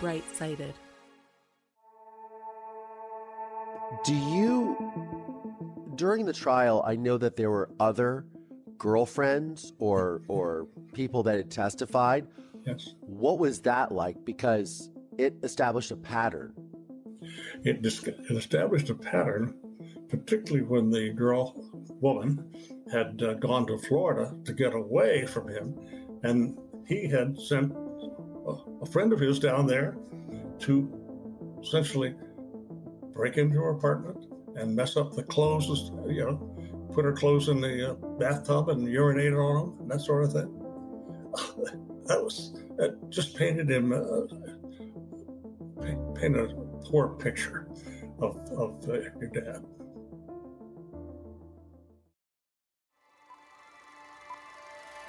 Bright sighted. Do you, during the trial, I know that there were other girlfriends or or people that had testified. Yes. What was that like? Because it established a pattern. It, dis- it established a pattern, particularly when the girl, woman, had uh, gone to Florida to get away from him, and he had sent a, friend of his down there to essentially break into her apartment and mess up the clothes, you know, put her clothes in the uh, bathtub and urinate on them, and that sort of thing. that was that just painted him, uh, painted a poor picture of, of uh, your dad.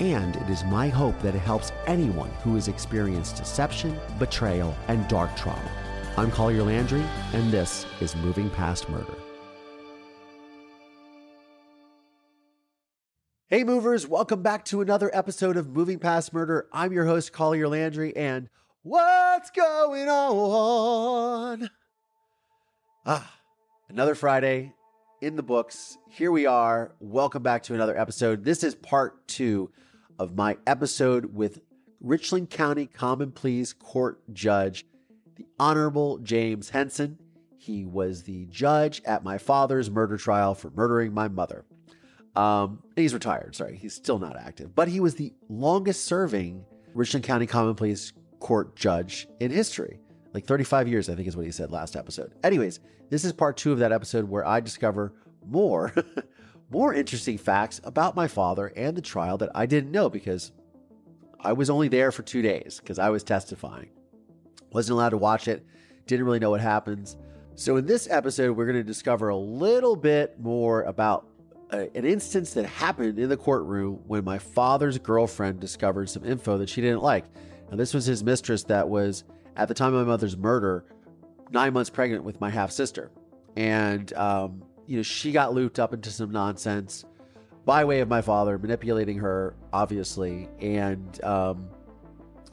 and it is my hope that it helps anyone who has experienced deception, betrayal, and dark trauma. I'm Collier Landry, and this is Moving Past Murder. Hey, movers, welcome back to another episode of Moving Past Murder. I'm your host, Collier Landry, and what's going on? Ah, another Friday in the books. Here we are. Welcome back to another episode. This is part two of my episode with Richland County Common Pleas Court Judge, the Honorable James Henson. He was the judge at my father's murder trial for murdering my mother. Um, he's retired, sorry, he's still not active, but he was the longest serving Richland County Common Pleas Court judge in history. Like 35 years, I think is what he said last episode. Anyways, this is part two of that episode where I discover more, more interesting facts about my father and the trial that I didn't know because I was only there for two days because I was testifying. Wasn't allowed to watch it, didn't really know what happens. So, in this episode, we're going to discover a little bit more about uh, an instance that happened in the courtroom when my father's girlfriend discovered some info that she didn't like. Now, this was his mistress that was, at the time of my mother's murder, nine months pregnant with my half sister. And, um, you know, she got looped up into some nonsense by way of my father manipulating her, obviously. And um,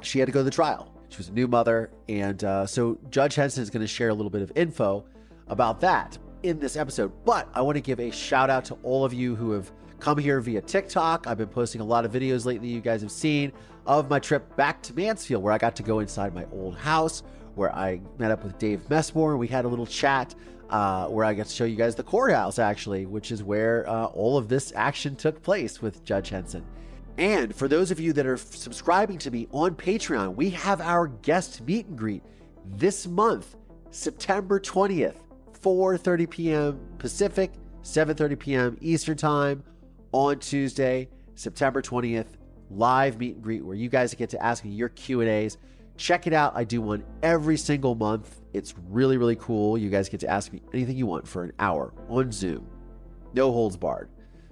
she had to go to the trial. She was a new mother. And uh, so Judge Henson is going to share a little bit of info about that in this episode. But I want to give a shout out to all of you who have come here via TikTok. I've been posting a lot of videos lately you guys have seen of my trip back to Mansfield, where I got to go inside my old house, where I met up with Dave Messmore and we had a little chat. Uh, where I got to show you guys the courthouse, actually, which is where uh, all of this action took place with Judge Henson. And for those of you that are subscribing to me on Patreon, we have our guest meet and greet this month, September 20th, 4:30 p.m. Pacific, 7:30 p.m. Eastern Time on Tuesday, September 20th. Live meet and greet where you guys get to ask me your Q and A's. Check it out. I do one every single month. It's really really cool. You guys get to ask me anything you want for an hour on Zoom, no holds barred.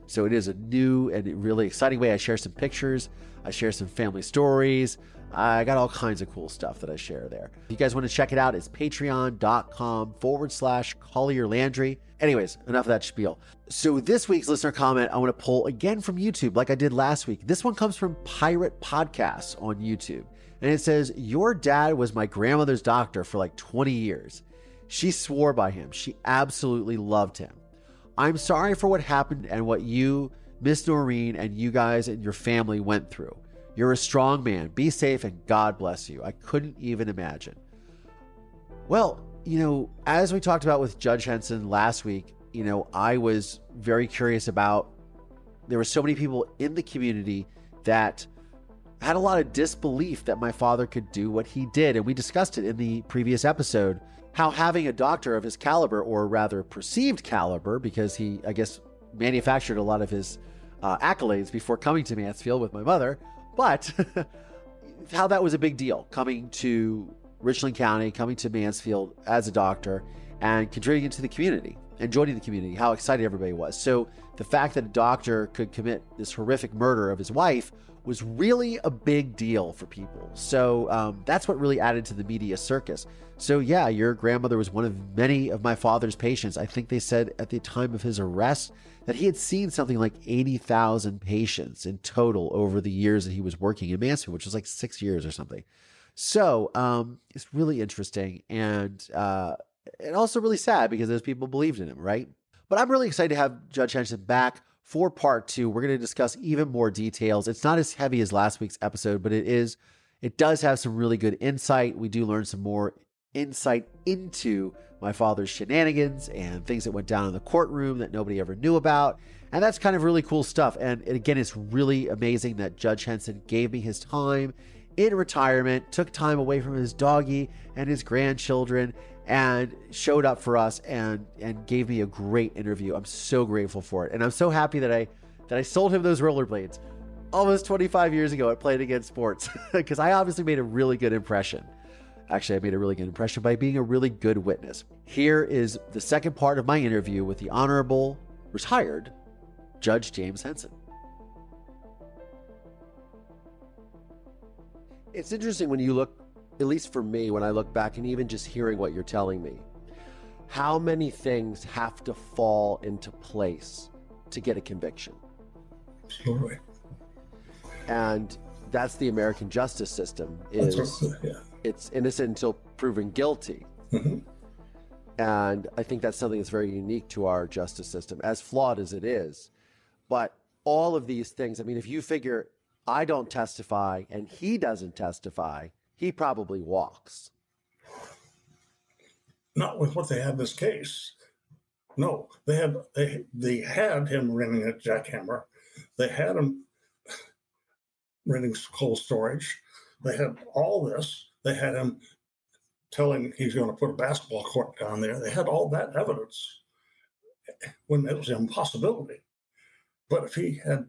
So it is a new and really exciting way. I share some pictures, I share some family stories, I got all kinds of cool stuff that I share there. If you guys want to check it out, it's patreon.com forward slash Collier Landry. Anyways, enough of that spiel. So this week's listener comment, I want to pull again from YouTube, like I did last week. This one comes from Pirate Podcasts on YouTube. And it says, Your dad was my grandmother's doctor for like 20 years. She swore by him. She absolutely loved him. I'm sorry for what happened and what you, Miss Noreen, and you guys and your family went through. You're a strong man. Be safe and God bless you. I couldn't even imagine. Well, you know, as we talked about with Judge Henson last week, you know, I was very curious about there were so many people in the community that had a lot of disbelief that my father could do what he did. And we discussed it in the previous episode how having a doctor of his caliber, or rather perceived caliber, because he, I guess, manufactured a lot of his uh, accolades before coming to Mansfield with my mother, but how that was a big deal coming to Richland County, coming to Mansfield as a doctor, and contributing to the community and joining the community, how excited everybody was. So the fact that a doctor could commit this horrific murder of his wife was really a big deal for people. So um, that's what really added to the media circus. So, yeah, your grandmother was one of many of my father's patients. I think they said at the time of his arrest that he had seen something like 80,000 patients in total over the years that he was working in Mansfield, which was like six years or something. So um, it's really interesting and uh, and also really sad because those people believed in him, right? But I'm really excited to have Judge Henson back for part two. We're going to discuss even more details. It's not as heavy as last week's episode, but it is. It does have some really good insight. We do learn some more insight into my father's shenanigans and things that went down in the courtroom that nobody ever knew about. And that's kind of really cool stuff. And again, it's really amazing that Judge Henson gave me his time in retirement, took time away from his doggy and his grandchildren, and showed up for us and and gave me a great interview. I'm so grateful for it. And I'm so happy that I that I sold him those rollerblades almost 25 years ago at Play It Again Sports because I obviously made a really good impression. Actually, I made a really good impression by being a really good witness. Here is the second part of my interview with the Honorable retired Judge James Henson. It's interesting when you look, at least for me, when I look back and even just hearing what you're telling me, how many things have to fall into place to get a conviction. Absolutely. And that's the American justice system is yeah. it's innocent until proven guilty. Mm-hmm. And I think that's something that's very unique to our justice system, as flawed as it is. But all of these things, I mean, if you figure I don't testify and he doesn't testify, he probably walks. Not with what they had this case. No, they had they they had him renting a jackhammer. They had him renting cold storage. They had all this. They had him telling he's going to put a basketball court down there. They had all that evidence eh, when it was an impossibility. But if he had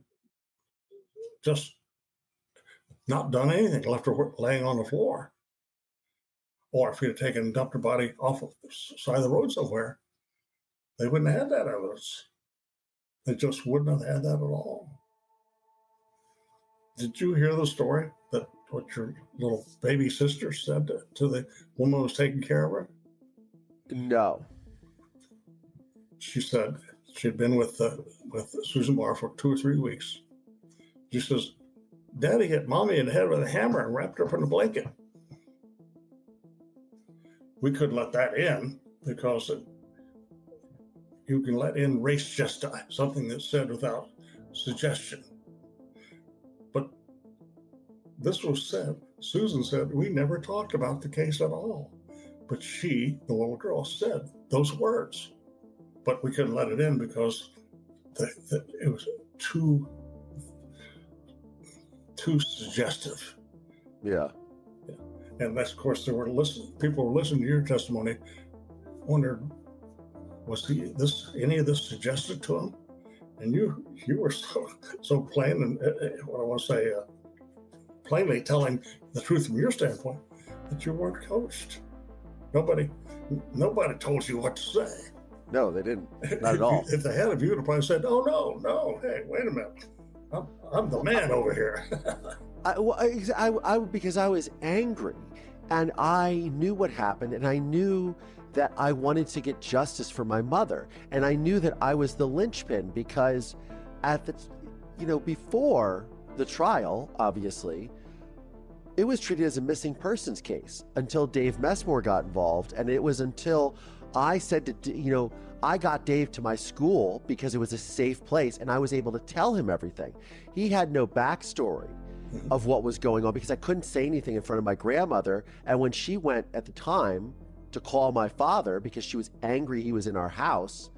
just not done anything, left her laying on the floor. Or if he had taken and dumped her body off of the side of the road somewhere, they wouldn't have had that evidence. They just wouldn't have had that at all. Did you hear the story that what your little baby sister said to, to the woman who was taking care of her? No. She said she had been with uh, with Susan Barr for two or three weeks. She says Daddy hit mommy in the head with a hammer and wrapped her up in a blanket. We couldn't let that in because it, you can let in race just something that's said without suggestion. But this was said. Susan said, We never talked about the case at all. But she, the little girl, said those words. But we couldn't let it in because the, the, it was too too suggestive. Yeah. yeah. And that's, of course, there were listen, people were listening to your testimony, wondered, was he, this any of this suggested to him? And you you were so so plain and uh, uh what I want to say uh, plainly telling the truth from your standpoint that you weren't coached. Nobody nobody told you what to say. No, they didn't. Not at all. if they had, of you would have probably said, "Oh no, no, hey, wait a minute." I'm, the man over here. I, well, I, I, I, because I was angry and I knew what happened and I knew that I wanted to get justice for my mother. And I knew that I was the linchpin because at the, you know, before the trial, obviously, it was treated as a missing persons case until Dave Messmore got involved. And it was until I said to, you know, I got Dave to my school because it was a safe place and I was able to tell him everything. He had no backstory of what was going on because I couldn't say anything in front of my grandmother. And when she went at the time to call my father because she was angry he was in our house,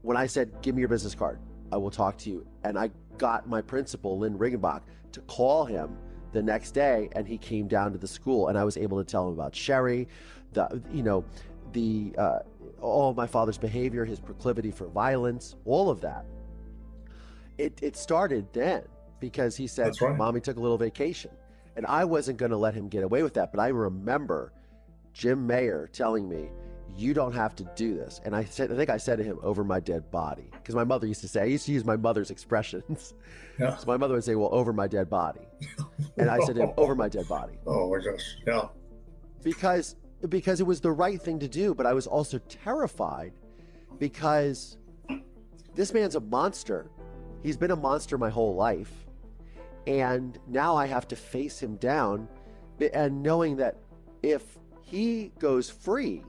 when I said, Give me your business card, I will talk to you. And I got my principal, Lynn Riggenbach, to call him the next day and he came down to the school and I was able to tell him about Sherry, the you know, the uh, all of my father's behavior, his proclivity for violence, all of that. It it started then because he said, right. Mommy took a little vacation. And I wasn't going to let him get away with that. But I remember Jim Mayer telling me, You don't have to do this. And I said, I think I said to him, Over my dead body. Because my mother used to say, I used to use my mother's expressions. Yeah. So my mother would say, Well, over my dead body. and I said to him, Over my dead body. Oh my gosh. Yeah. Because because it was the right thing to do, but I was also terrified because this man's a monster. He's been a monster my whole life and now I have to face him down. And knowing that if he goes free,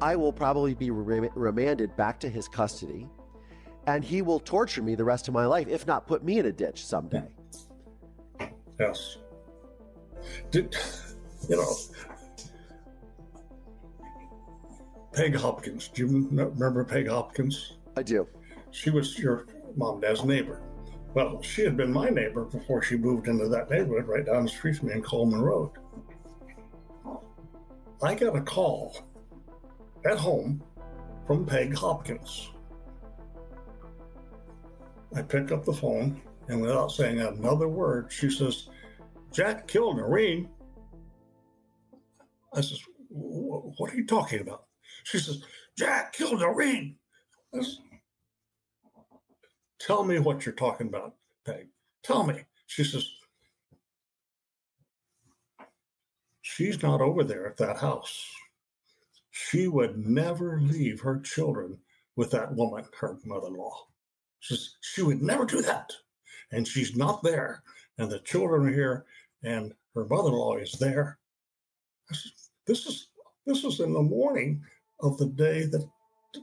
I will probably be remanded back to his custody and he will torture me the rest of my life, if not put me in a ditch someday. Yes. Did, you know, Peg Hopkins. Do you remember Peg Hopkins? I do. She was your mom and dad's neighbor. Well, she had been my neighbor before she moved into that neighborhood right down the street from me in Coleman Road. I got a call at home from Peg Hopkins. I pick up the phone, and without saying another word, she says, Jack killed Noreen. I says, What are you talking about? She says, Jack killed Noreen. I says, Tell me what you're talking about, Peg. Tell me. She says, She's not over there at that house. She would never leave her children with that woman, her mother in law. She, says, she would never do that. And she's not there. And the children are here, and her mother in law is there. Said, this is this is in the morning of the day that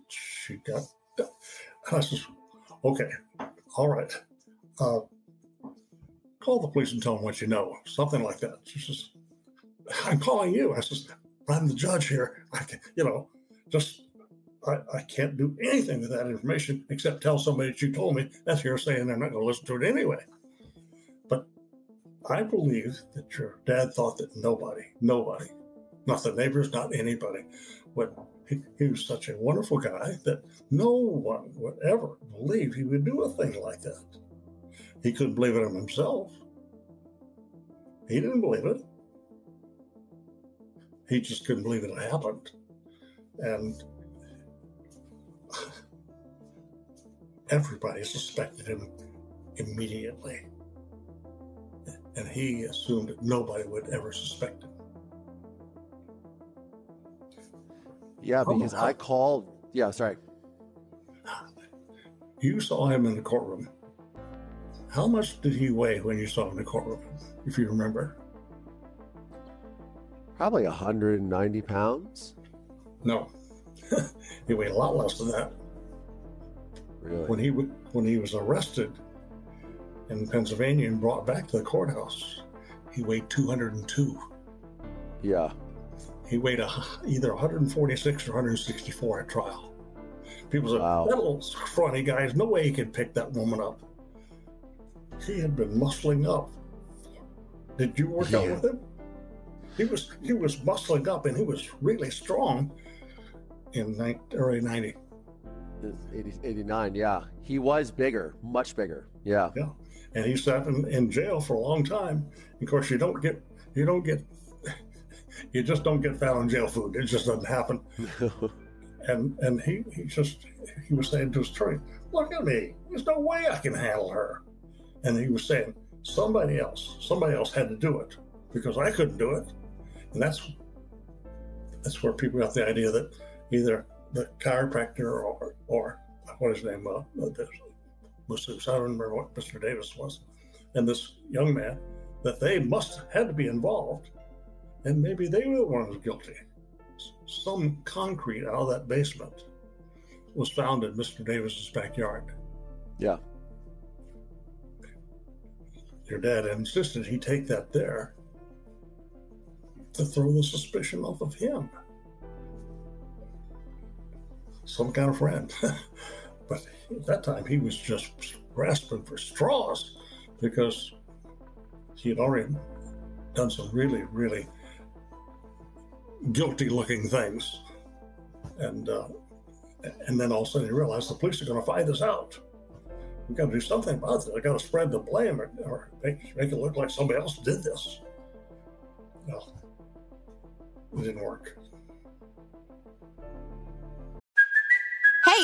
she got. And I says, Okay, all right. Uh, call the police and tell them what you know, something like that. She says, I'm calling you. I says, I'm the judge here. I can, you know, just I, I can't do anything with that information except tell somebody that you told me. That's hearsay, and they're not going to listen to it anyway. But I believe that your dad thought that nobody, nobody, not the neighbors, not anybody, would he, he, was such a wonderful guy that no one would ever believe he would do a thing like that. He couldn't believe it in himself. He didn't believe it. He just couldn't believe it happened. And everybody suspected him immediately. And he assumed that nobody would ever suspect him. Yeah, oh, because I called. Yeah, sorry. You saw him in the courtroom. How much did he weigh when you saw him in the courtroom, if you remember? Probably 190 pounds. No, he weighed a lot less than that. Really? When he when he was arrested in Pennsylvania and brought back to the courthouse, he weighed 202. Yeah. He weighed a, either 146 or 164 at trial. People said, wow. that little scrawny guy, no way he could pick that woman up. He had been muscling up. Did you work yeah. out with him? He was he was muscling up and he was really strong in ni- early 90. 80, 89, yeah. He was bigger, much bigger. Yeah. Yeah. And he sat in, in jail for a long time. Of course, you don't get you don't get you just don't get fat on jail food. It just doesn't happen. and and he, he just he was saying to his attorney, "Look at me. There's no way I can handle her." And he was saying, somebody else, somebody else had to do it because I couldn't do it, and that's that's where people got the idea that either the chiropractor or or what his name uh, was, I don't remember what Mr. Davis was, and this young man that they must had to be involved, and maybe they were the ones guilty. Some concrete out of that basement was found in Mr. Davis's backyard. Yeah. Your dad insisted he take that there to throw the suspicion off of him. Some kind of friend. but at that time, he was just grasping for straws because he had already done some really, really guilty looking things. And uh, and then all of a sudden you realize the police are going to find this out. We've got to do something about it. I've got to spread the blame or, or make, make, it look like somebody else did this. No, it didn't work.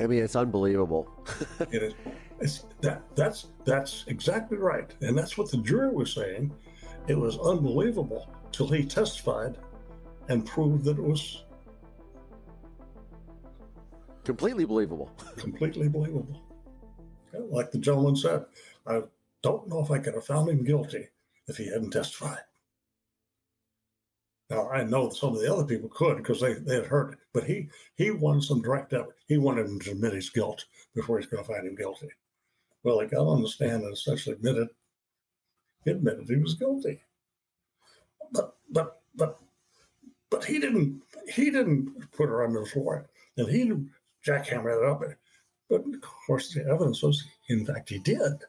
I mean, it's unbelievable. it is. It's, that, that's that's exactly right, and that's what the jury was saying. It was unbelievable till he testified and proved that it was completely believable. Completely believable. Like the gentleman said, I don't know if I could have found him guilty if he hadn't testified. Now I know some of the other people could because they, they had heard it, but he he wanted some direct evidence. He wanted him to admit his guilt before he's going to find him guilty. Well, he got on the stand and essentially admitted he admitted he was guilty. But but but but he didn't he didn't put her under the floor and he didn't jackhammer it up. But of course, the evidence was, in fact, he did.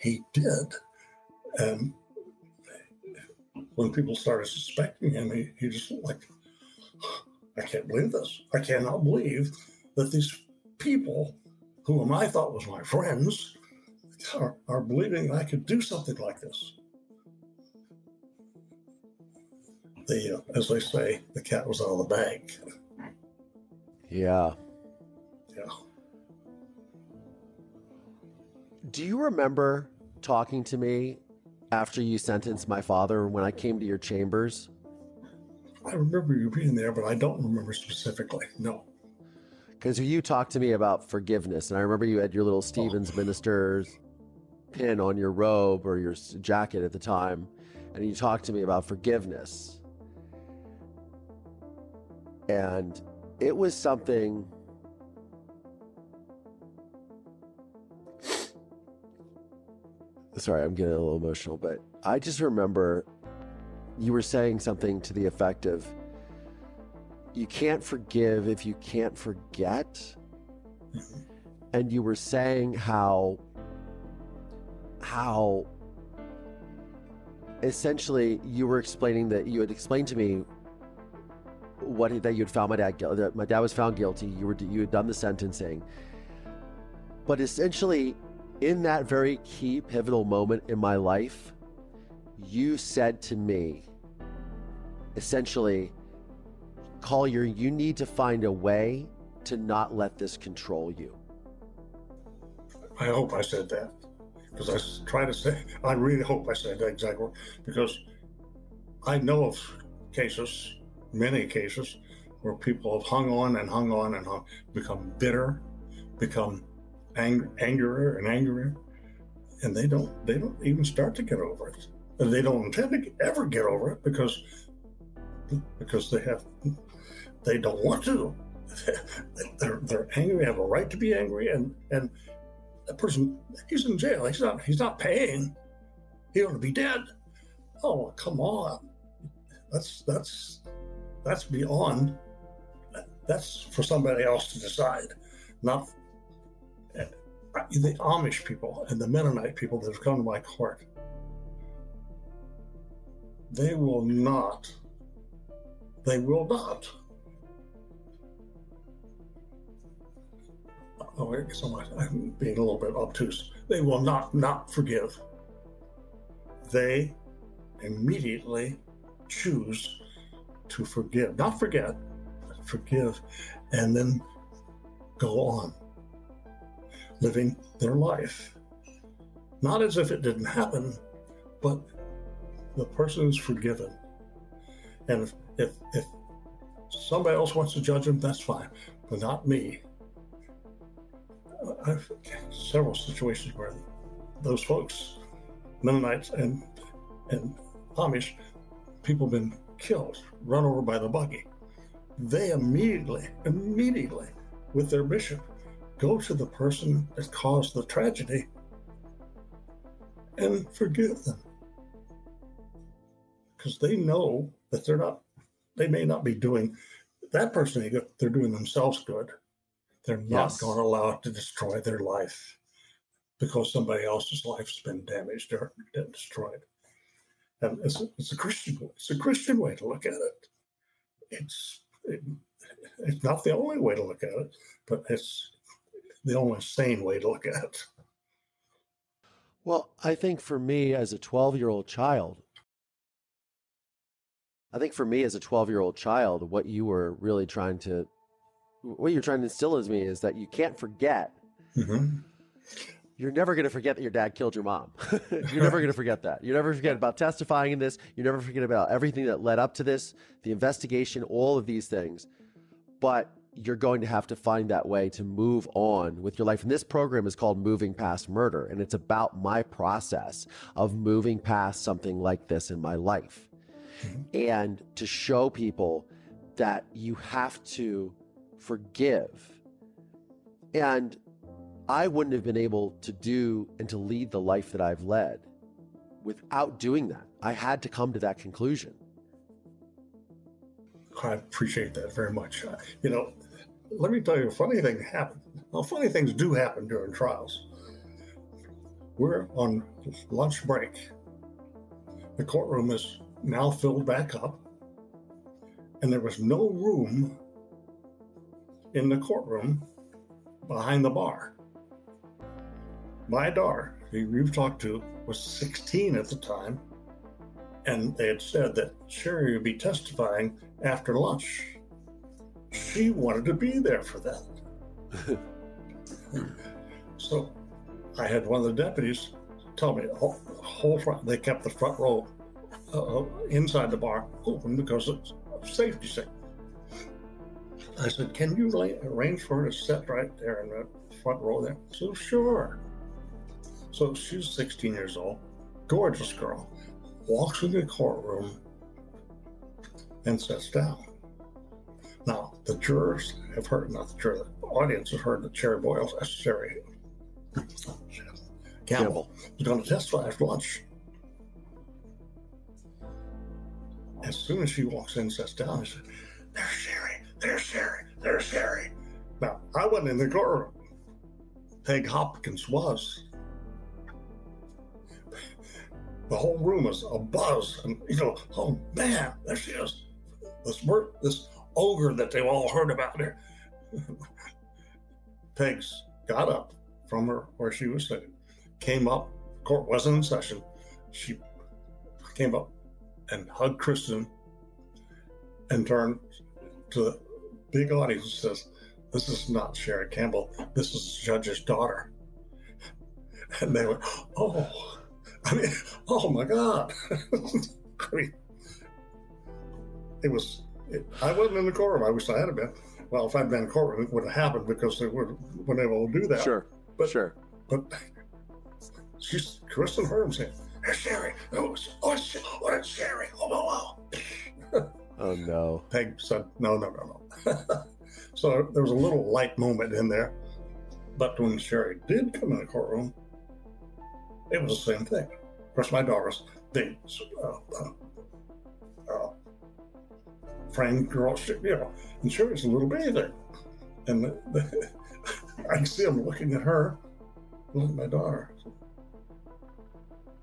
He did, and when people started suspecting him, he, he just like, I can't believe this. I cannot believe that these people, whom I thought was my friends, are, are believing I could do something like this. The, uh, as they say, the cat was out of the bag. Yeah. Yeah. Do you remember talking to me after you sentenced my father when I came to your chambers? I remember you being there, but I don't remember specifically. No. Because you talked to me about forgiveness, and I remember you had your little oh. Stevens oh. minister's pin on your robe or your jacket at the time, and you talked to me about forgiveness. And it was something sorry, I'm getting a little emotional, but I just remember you were saying something to the effect of you can't forgive if you can't forget. Mm-hmm. And you were saying how how essentially you were explaining that you had explained to me what that you had found my dad guilty. My dad was found guilty. You were you had done the sentencing, but essentially in that very key pivotal moment in my life, you said to me, essentially, Collier, you need to find a way to not let this control you. I hope I said that because I try to say, I really hope I said that exactly because I know of cases, many cases, where people have hung on and hung on and hung, become bitter, become ang- angrier and angrier, and they don't they don't even start to get over it. And they don't intend to ever get over it because because they have they don't want to. they're they're angry. They have a right to be angry, and and the person he's in jail. He's not he's not paying. He ought to be dead. Oh come on, that's that's that's beyond. That's for somebody else to decide, not the Amish people and the Mennonite people that have come to my court, they will not, they will not. Oh, I guess I'm being a little bit obtuse. They will not not forgive. They immediately choose to forgive, not forget, forgive, and then go on living their life. Not as if it didn't happen, but the person is forgiven. And if, if, if somebody else wants to judge them, that's fine, but not me. I've several situations where those folks, Mennonites and and Amish, people have been killed, run over by the buggy. They immediately, immediately, with their bishop, go to the person that caused the tragedy and forgive them. Because they know that they're not, they may not be doing that person good, they're doing themselves good. They're not yes. going to allow it to destroy their life because somebody else's life's been damaged or destroyed. And it's, it's a Christian it's a Christian way to look at it. It's it, it's not the only way to look at it, but it's the only sane way to look at it. Well, I think for me as a 12 year old child, I think for me as a 12 year old child, what you were really trying to, what you're trying to instill in me is that you can't forget. Mm-hmm. You're never going to forget that your dad killed your mom. you're never going to forget that. You never forget about testifying in this. You never forget about everything that led up to this, the investigation, all of these things. But you're going to have to find that way to move on with your life. And this program is called Moving Past Murder, and it's about my process of moving past something like this in my life. Mm-hmm. And to show people that you have to forgive. And I wouldn't have been able to do and to lead the life that I've led without doing that. I had to come to that conclusion. I appreciate that very much. Uh, you know, let me tell you a funny thing happened. Well, funny things do happen during trials. We're on lunch break. The courtroom is now filled back up, and there was no room in the courtroom behind the bar. My daughter, who you've talked to, was 16 at the time, and they had said that Sherry would be testifying after lunch she wanted to be there for that. so I had one of the deputies tell me, whole, whole front, they kept the front row uh, inside the bar open because of safety sake. I said, Can you lay, arrange for her to sit right there in the front row there? So, sure. So she's 16 years old, gorgeous girl, walks into the courtroom and sits down. Now, the jurors have heard, not the jurors, the audience has heard that Sherry Boyles, Sherry Campbell, is going to testify after lunch. As soon as she walks in and sits down, I said, There's Sherry, there's Sherry, there's Sherry. Now, I wasn't in the courtroom. Peg Hopkins was. The whole room was a buzz, and you know, oh man, there she is. This work, this ogre that they've all heard about her. Pegs got up from her where she was sitting, came up, court wasn't in session. She came up and hugged Kristen and turned to the big audience and says, This is not Sherry Campbell. This is the judge's daughter. And they went, Oh, I mean, oh my God. I mean, it was it, I wasn't in the courtroom. I wish I had been. Well, if I'd been in the courtroom, it would have happened because they would have been able to do that. Sure. But, sure. But she's Kristen Herm saying, "There's Sherry. Oh, oh, oh, Sherry. Oh, oh, oh." oh no. Peg said, "No, no, no, no." so there was a little light moment in there. But when Sherry did come in the courtroom, it was the same thing. Of course, my daughter's uh, uh, uh, framed girl, you know, and she was a little baby. And the, the, I see him looking at her, looking at my daughter.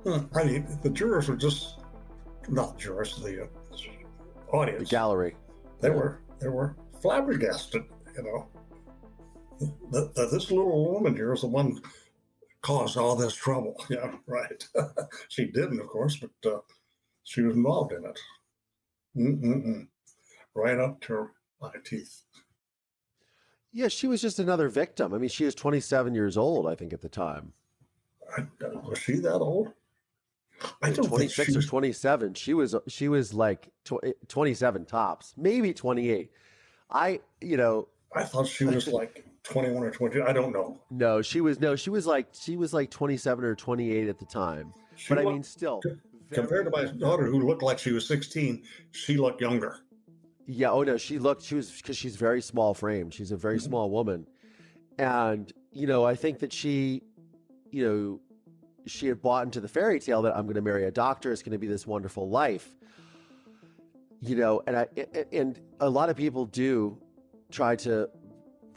I mean, the jurors were just not jurors, the uh, audience, the gallery. They yeah. were they were flabbergasted. You know, that, that this little woman here is the one caused all this trouble. Yeah, right. she didn't, of course, but uh, she was involved in it. Mm-mm-mm. Right up to her eye teeth. Yeah, she was just another victim. I mean, she was 27 years old, I think, at the time. I, was she that old? I don't 26 think or 27. She was she was like tw- eh, 27 tops, maybe 28. I, you know, I thought she was like 21 or 20. I don't know. No, she was no, she was like she was like 27 or 28 at the time. She but looked, I mean, still compared to my daughter who looked like she was 16, she looked younger. Yeah. Oh no, she looked. She was because she's very small framed. She's a very mm-hmm. small woman, and you know, I think that she, you know, she had bought into the fairy tale that I'm going to marry a doctor. It's going to be this wonderful life. You know, and I and a lot of people do try to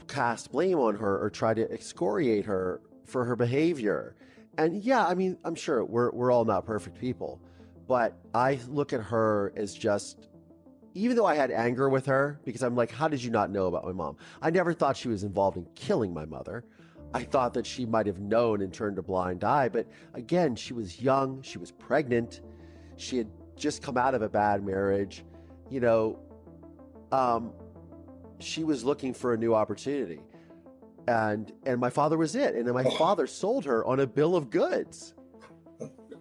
cast blame on her or try to excoriate her for her behavior. And yeah, I mean, I'm sure we're we're all not perfect people, but I look at her as just even though I had anger with her because I'm like, how did you not know about my mom? I never thought she was involved in killing my mother. I thought that she might have known and turned a blind eye. But again, she was young, she was pregnant, she had just come out of a bad marriage. You know, um, she was looking for a new opportunity. And and my father was it. And then my oh. father sold her on a bill of goods.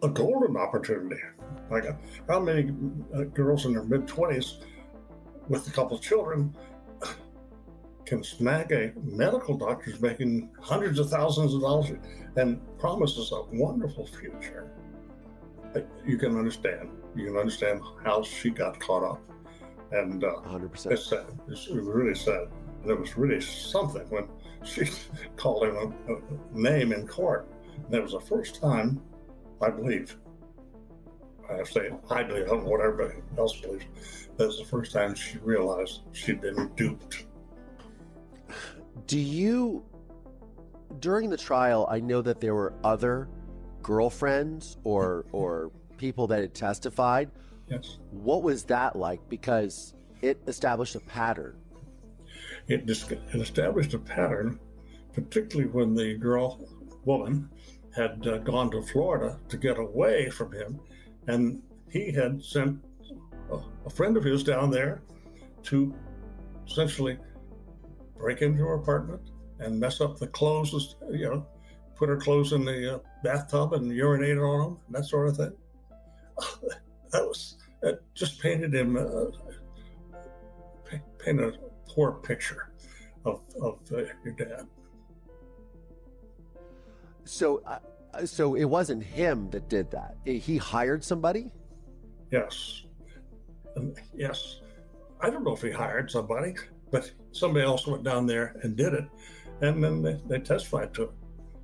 A golden opportunity. Like, how many uh, girls in their mid 20s with a couple of children can snag a medical doctor's making hundreds of thousands of dollars and promises a wonderful future? You can understand. You can understand how she got caught up. And uh, 100%. It's sad. It's really sad. And it was really something when she called him a, a name in court. And it was the first time, I believe, I say I believe, I don't know what everybody else believes. That was the first time she realized she'd been duped. Do you, during the trial, I know that there were other girlfriends or or people that had testified. Yes. What was that like? Because it established a pattern. It, it established a pattern, particularly when the girl, woman, had uh, gone to Florida to get away from him and he had sent a, a friend of his down there to essentially break into her apartment and mess up the clothes, you know, put her clothes in the uh, bathtub and urinate on them, and that sort of thing. that was that just painted him, uh, painted a poor picture of of uh, your dad. So, uh, so it wasn't him that did that. He hired somebody. Yes, and yes. I don't know if he hired somebody, but somebody else went down there and did it, and then they, they testified to it.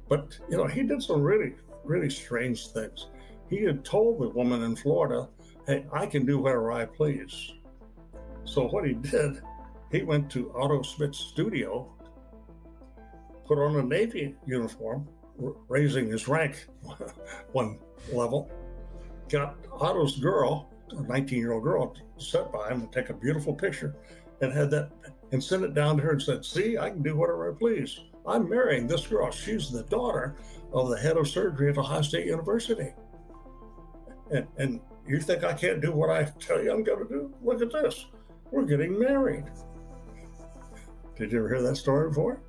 But you know, he did some really, really strange things. He had told the woman in Florida, "Hey, I can do whatever I please." So what he did, he went to Otto Schmidt's studio, put on a Navy uniform, raising his rank one level, got Otto's girl, a 19 year old girl, to sit by him and take a beautiful picture and had that and sent it down to her and said, See, I can do whatever I please. I'm marrying this girl. She's the daughter of the head of surgery at Ohio State University. And, and you think I can't do what I tell you I'm going to do? Look at this. We're getting married. Did you ever hear that story before?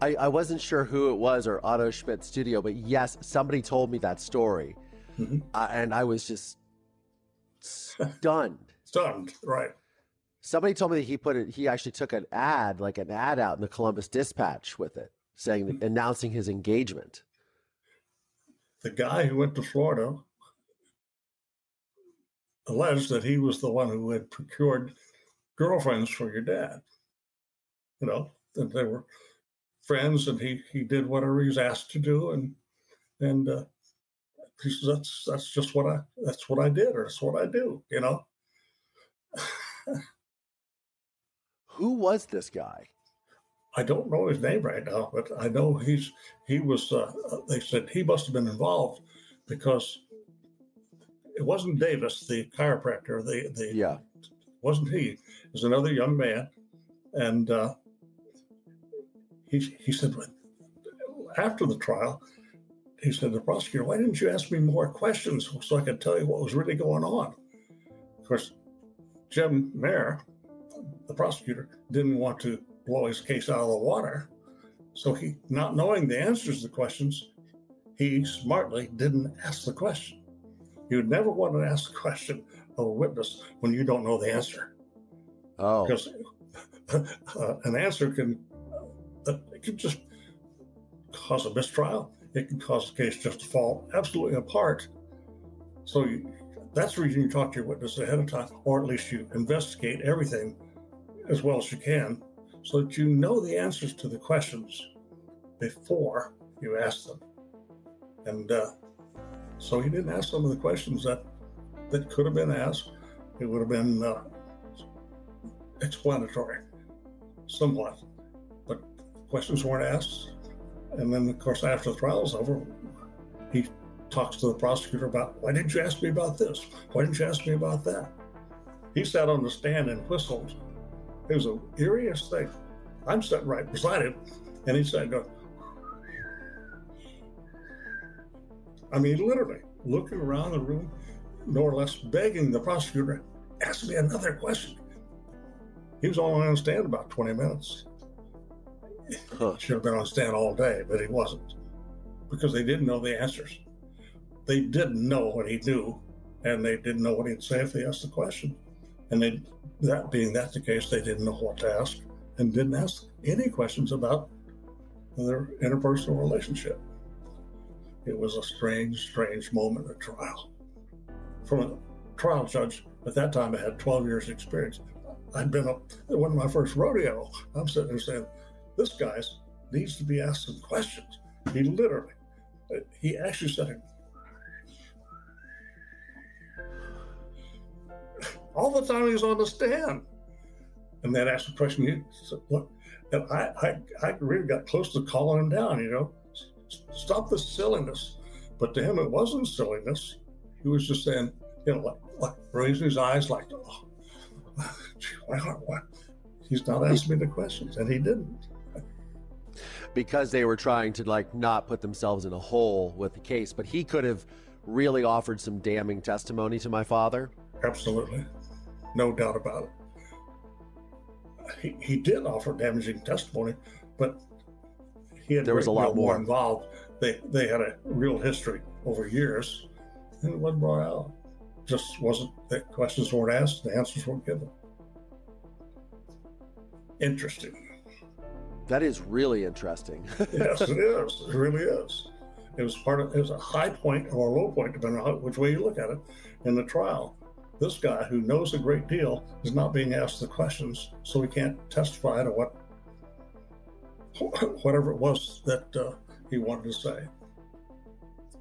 I, I wasn't sure who it was or Otto Schmidt Studio, but yes, somebody told me that story. Mm-hmm. Uh, and I was just stunned. stunned, right. Somebody told me that he put it, he actually took an ad, like an ad out in the Columbus Dispatch with it, saying, mm-hmm. announcing his engagement. The guy who went to Florida alleged that he was the one who had procured girlfriends for your dad. You know, that they were friends, and he he did whatever he was asked to do, and and uh, he says that's that's just what I that's what I did, or that's what I do, you know. Who was this guy? I don't know his name right now, but I know he's he was. Uh, they said he must have been involved because it wasn't Davis, the chiropractor. The the yeah, wasn't he? It was another young man, and uh, he he said after the trial, he said the prosecutor, "Why didn't you ask me more questions so I could tell you what was really going on?" Of course, Jim Mayer, the prosecutor, didn't want to blow his case out of the water. So he, not knowing the answers to the questions, he smartly didn't ask the question. You would never want to ask a question of a witness when you don't know the answer. Oh, because uh, an answer can it can just cause a mistrial. It can cause the case just to fall absolutely apart. So you, that's the reason you talk to your witness ahead of time, or at least you investigate everything as well as you can so that you know the answers to the questions before you ask them. And uh, so he didn't ask some of the questions that that could have been asked. It would have been uh, explanatory, somewhat, questions weren't asked. And then, of course, after the trial is over, he talks to the prosecutor about why didn't you ask me about this? Why didn't you ask me about that? He sat on the stand and whistled it was the eeriest thing. I'm sitting right beside him, and he's saying, I mean, literally looking around the room, more or less begging the prosecutor, ask me another question. He was only on the stand about 20 minutes. Huh. Should have been on stand all day, but he wasn't because they didn't know the answers. They didn't know what he knew, and they didn't know what he'd say if they asked the question. And they, that being that the case, they didn't know what to ask and didn't ask any questions about their interpersonal relationship. It was a strange, strange moment at trial. From a trial judge, at that time I had 12 years experience. I'd been up, it wasn't my first rodeo. I'm sitting there saying, this guy needs to be asked some questions. He literally, he actually said, all the time he was on the stand. And then asked a question, you said, what? And I, I, I really got close to calling him down, you know, stop this silliness. But to him, it wasn't silliness. He was just saying, you know, like, like raising his eyes, like, oh, why, why? He's not asking me the questions, and he didn't. Because they were trying to like not put themselves in a hole with the case, but he could have really offered some damning testimony to my father. Absolutely no doubt about it. He, he did offer damaging testimony, but he had there was a lot more involved. They they had a real history over years, and it wasn't brought out. Just wasn't the questions weren't asked, the answers weren't given. Interesting. That is really interesting. yes, it is. It really is. It was part of. It was a high point or a low point, depending on how, which way you look at it, in the trial. This guy, who knows a great deal, is not being asked the questions, so he can't testify to what whatever it was that uh, he wanted to say.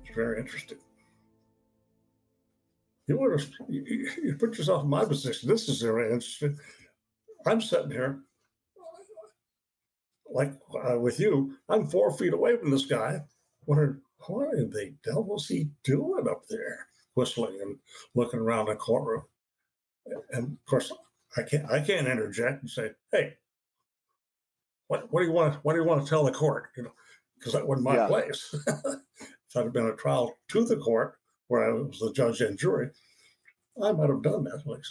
It's very interesting. You you, you put yourself in my position. This is very interesting. I'm sitting here, like uh, with you. I'm four feet away from this guy, wondering what in the devil's he doing up there? whistling and looking around the courtroom. And of course, I can't I can't interject and say, "Hey, what what do you want? What do you want to tell the court?" You know, because that wasn't my yeah. place. if I'd have been a trial to the court where I was the judge and jury, I might have done that. Like,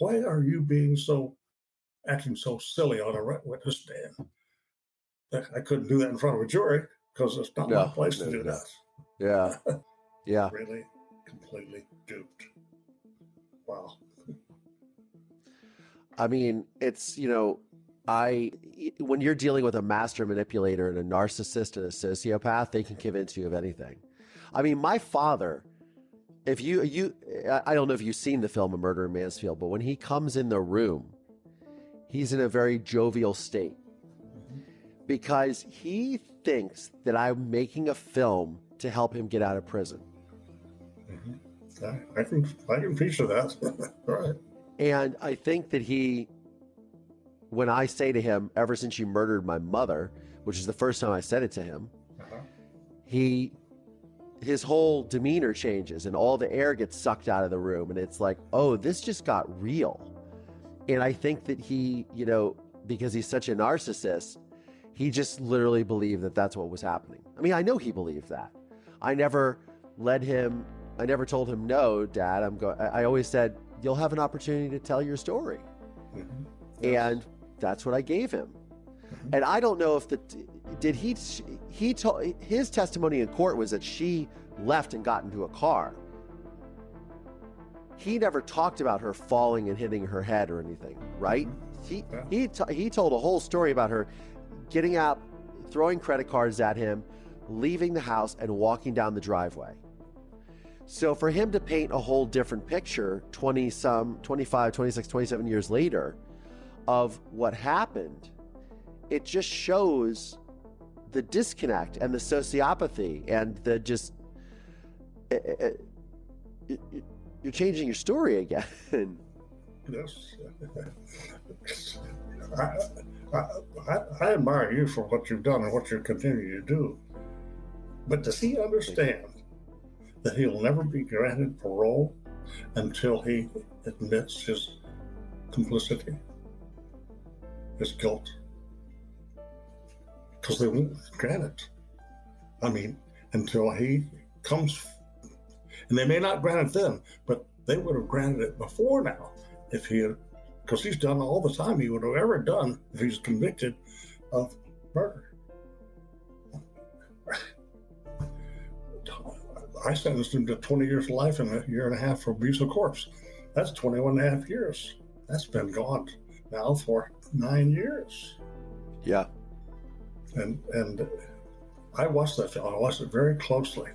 why are you being so acting so silly on a witness stand? I couldn't do that in front of a jury because it's not no, my place no, to do no. that. Yeah, yeah. really completely duped. Wow. I mean, it's, you know, I when you're dealing with a master manipulator and a narcissist and a sociopath, they can convince you of anything. I mean, my father, if you you I don't know if you've seen the film A Murder in Mansfield, but when he comes in the room, he's in a very jovial state because he thinks that I'm making a film to help him get out of prison. Mm-hmm. I can I can feature that. right. And I think that he when I say to him, ever since you murdered my mother, which is the first time I said it to him, Uh-huh. he his whole demeanor changes and all the air gets sucked out of the room and it's like, "Oh, this just got real." And I think that he, you know, because he's such a narcissist, he just literally believed that that's what was happening. I mean, I know he believed that. I never led him I never told him, "No, dad, I'm going I always said, "You'll have an opportunity to tell your story." Mm-hmm. And that's what I gave him. Mm-hmm. And I don't know if the did he he told his testimony in court was that she left and got into a car. He never talked about her falling and hitting her head or anything, right? Mm-hmm. He he t- he told a whole story about her getting out, throwing credit cards at him, leaving the house and walking down the driveway. So for him to paint a whole different picture 20 some 25, 26, 27 years later of what happened, it just shows the disconnect and the sociopathy and the just eh, eh, eh, you're changing your story again. Yes. I, I, I, admire you for what you've done and what you continue to do. But does he understand that he'll never be granted parole until he admits his complicity, his guilt? Because they won't grant it. I mean, until he comes, and they may not grant it then, but they would have granted it before now if he had, because he's done all the time he would have ever done if he's convicted of murder. I sentenced him to 20 years to life and a year and a half for abuse of corpse. That's 21 and a half years. That's been gone now for nine years. Yeah. And and I watched that film. I watched it very closely.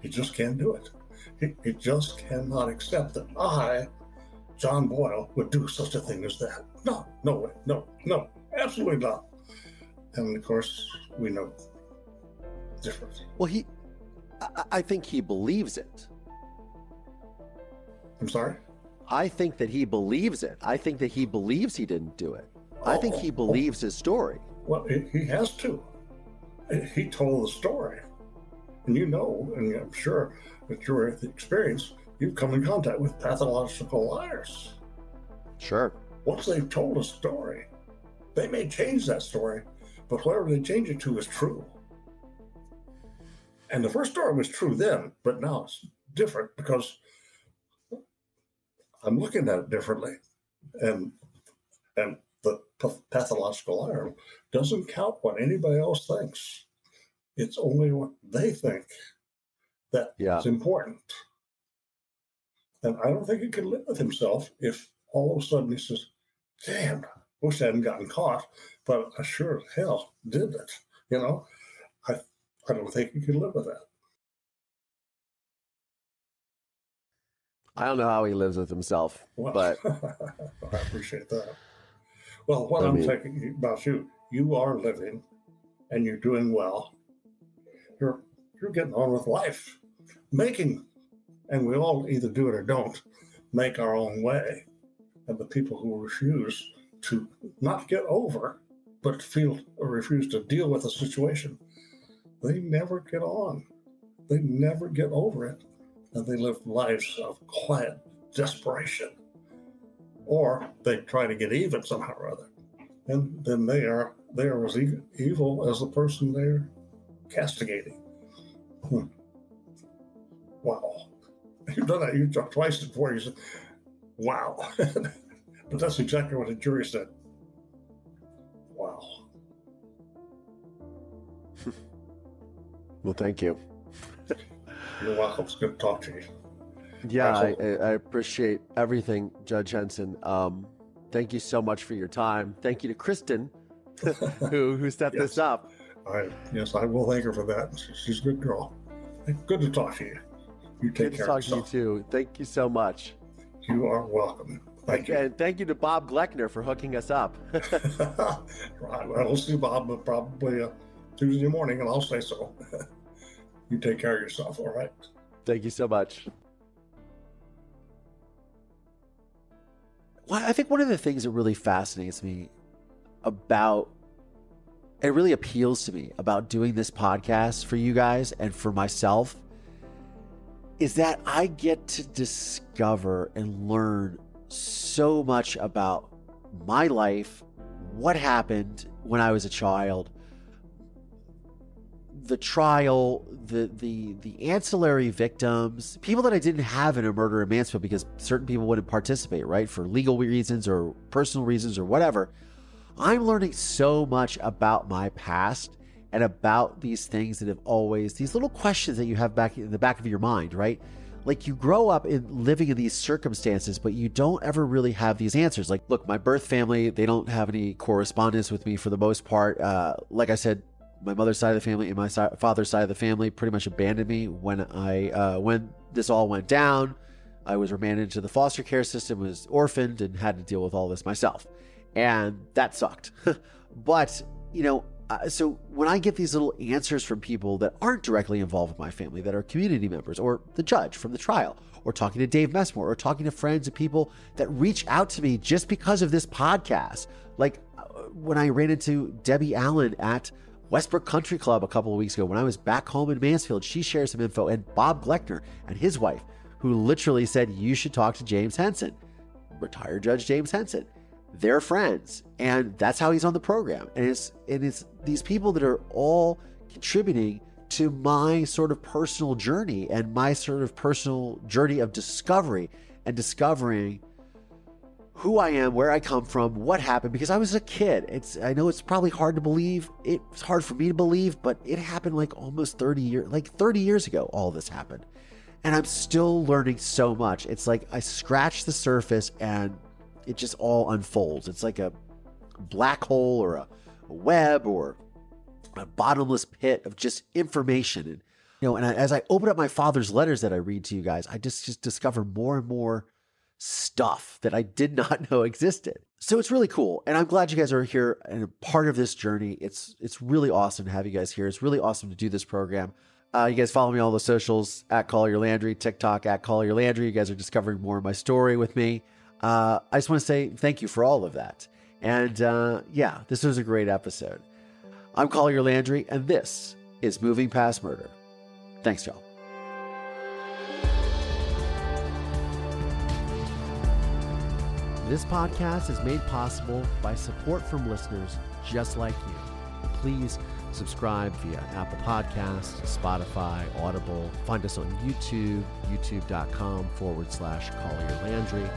He just can't do it. He, he just cannot accept that I, John Boyle, would do such a thing as that. No, no way, no, no, absolutely not. And of course, we know different. Well, he, I, I think he believes it. I'm sorry? I think that he believes it. I think that he believes he didn't do it. I think he oh. believes his story. Well, he, he has to. He told the story. And you know, and I'm sure that your experience, you've come in contact with pathological liars. Sure. Once they've told a story, they may change that story, but whatever they change it to is true. And the first story was true then, but now it's different because I'm looking at it differently. And and the pathological liar doesn't count what anybody else thinks. It's only what they think that yeah. is important. And I don't think he could live with himself if all of a sudden he says, damn, wish I hadn't gotten caught, but I sure as hell did it. You know, I I don't think he could live with that. I don't know how he lives with himself, well, but I appreciate that. Well, what I I'm mean- thinking about you, you are living and you're doing well. You're you're getting on with life, making, and we all either do it or don't, make our own way. And the people who refuse to not get over, but feel or refuse to deal with a situation, they never get on. They never get over it, and they live lives of quiet desperation or they try to get even somehow or other, and then they are they are as evil as the person they're castigating. Wow, you've done that. You talked twice before. You said, "Wow," but that's exactly what the jury said. Wow. well, thank you. You're welcome. It's good to talk to you. Yeah, I, I appreciate everything, Judge Henson. Um, thank you so much for your time. Thank you to Kristen, who who set this up. I yes, I will thank her for that. She's a good girl. Good to talk to you. You take Good to talk to you too. Thank you so much. You are welcome. Thank you. And thank you to Bob Gleckner for hooking us up. right. Well, we'll see Bob probably uh, Tuesday morning, and I'll say so. you take care of yourself, all right? thank you so much. well, I think one of the things that really fascinates me about it really appeals to me about doing this podcast for you guys and for myself is that I get to discover and learn so much about my life, what happened when I was a child, the trial, the the the ancillary victims, people that I didn't have in a murder in Mansfield because certain people wouldn't participate, right, for legal reasons or personal reasons or whatever. I'm learning so much about my past and about these things that have always these little questions that you have back in the back of your mind, right? Like you grow up in living in these circumstances, but you don't ever really have these answers. Like, look, my birth family, they don't have any correspondence with me for the most part. Uh, like I said, my mother's side of the family and my si- father's side of the family pretty much abandoned me when I uh, when this all went down. I was remanded into the foster care system, was orphaned, and had to deal with all this myself, and that sucked. but you know, uh, so when I get these little answers from people that aren't directly involved with my family, that are community members, or the judge from the trial, or talking to Dave Messmore, or talking to friends and people that reach out to me just because of this podcast, like uh, when I ran into Debbie Allen at Westbrook Country Club a couple of weeks ago when I was back home in Mansfield. She shared some info, and Bob Gleckner and his wife, who literally said, You should talk to James Henson, retired Judge James Henson. They're friends, and that's how he's on the program. And it's and it's these people that are all contributing to my sort of personal journey and my sort of personal journey of discovery and discovering who I am, where I come from, what happened because I was a kid. It's I know it's probably hard to believe. It's hard for me to believe, but it happened like almost 30 years like 30 years ago all this happened. And I'm still learning so much. It's like I scratch the surface and it just all unfolds. It's like a black hole or a, a web or a bottomless pit of just information and you know, and I, as I open up my father's letters that I read to you guys, I just just discover more and more stuff that I did not know existed. So it's really cool. And I'm glad you guys are here and part of this journey. It's it's really awesome to have you guys here. It's really awesome to do this program. Uh, you guys follow me on all the socials at Collier Landry, TikTok at Collier Landry. You guys are discovering more of my story with me. Uh, I just want to say thank you for all of that. And uh, yeah, this was a great episode. I'm Collier Landry, and this is Moving Past Murder. Thanks, y'all. This podcast is made possible by support from listeners just like you. Please subscribe via Apple Podcasts, Spotify, Audible. Find us on YouTube, youtube.com forward slash Collier Landry.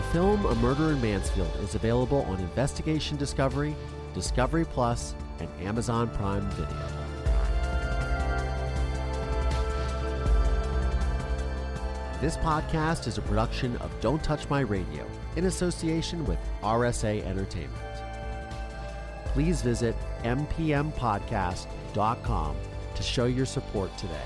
The film A Murder in Mansfield is available on Investigation Discovery, Discovery Plus, and Amazon Prime Video. This podcast is a production of Don't Touch My Radio in association with RSA Entertainment. Please visit mpmpodcast.com to show your support today.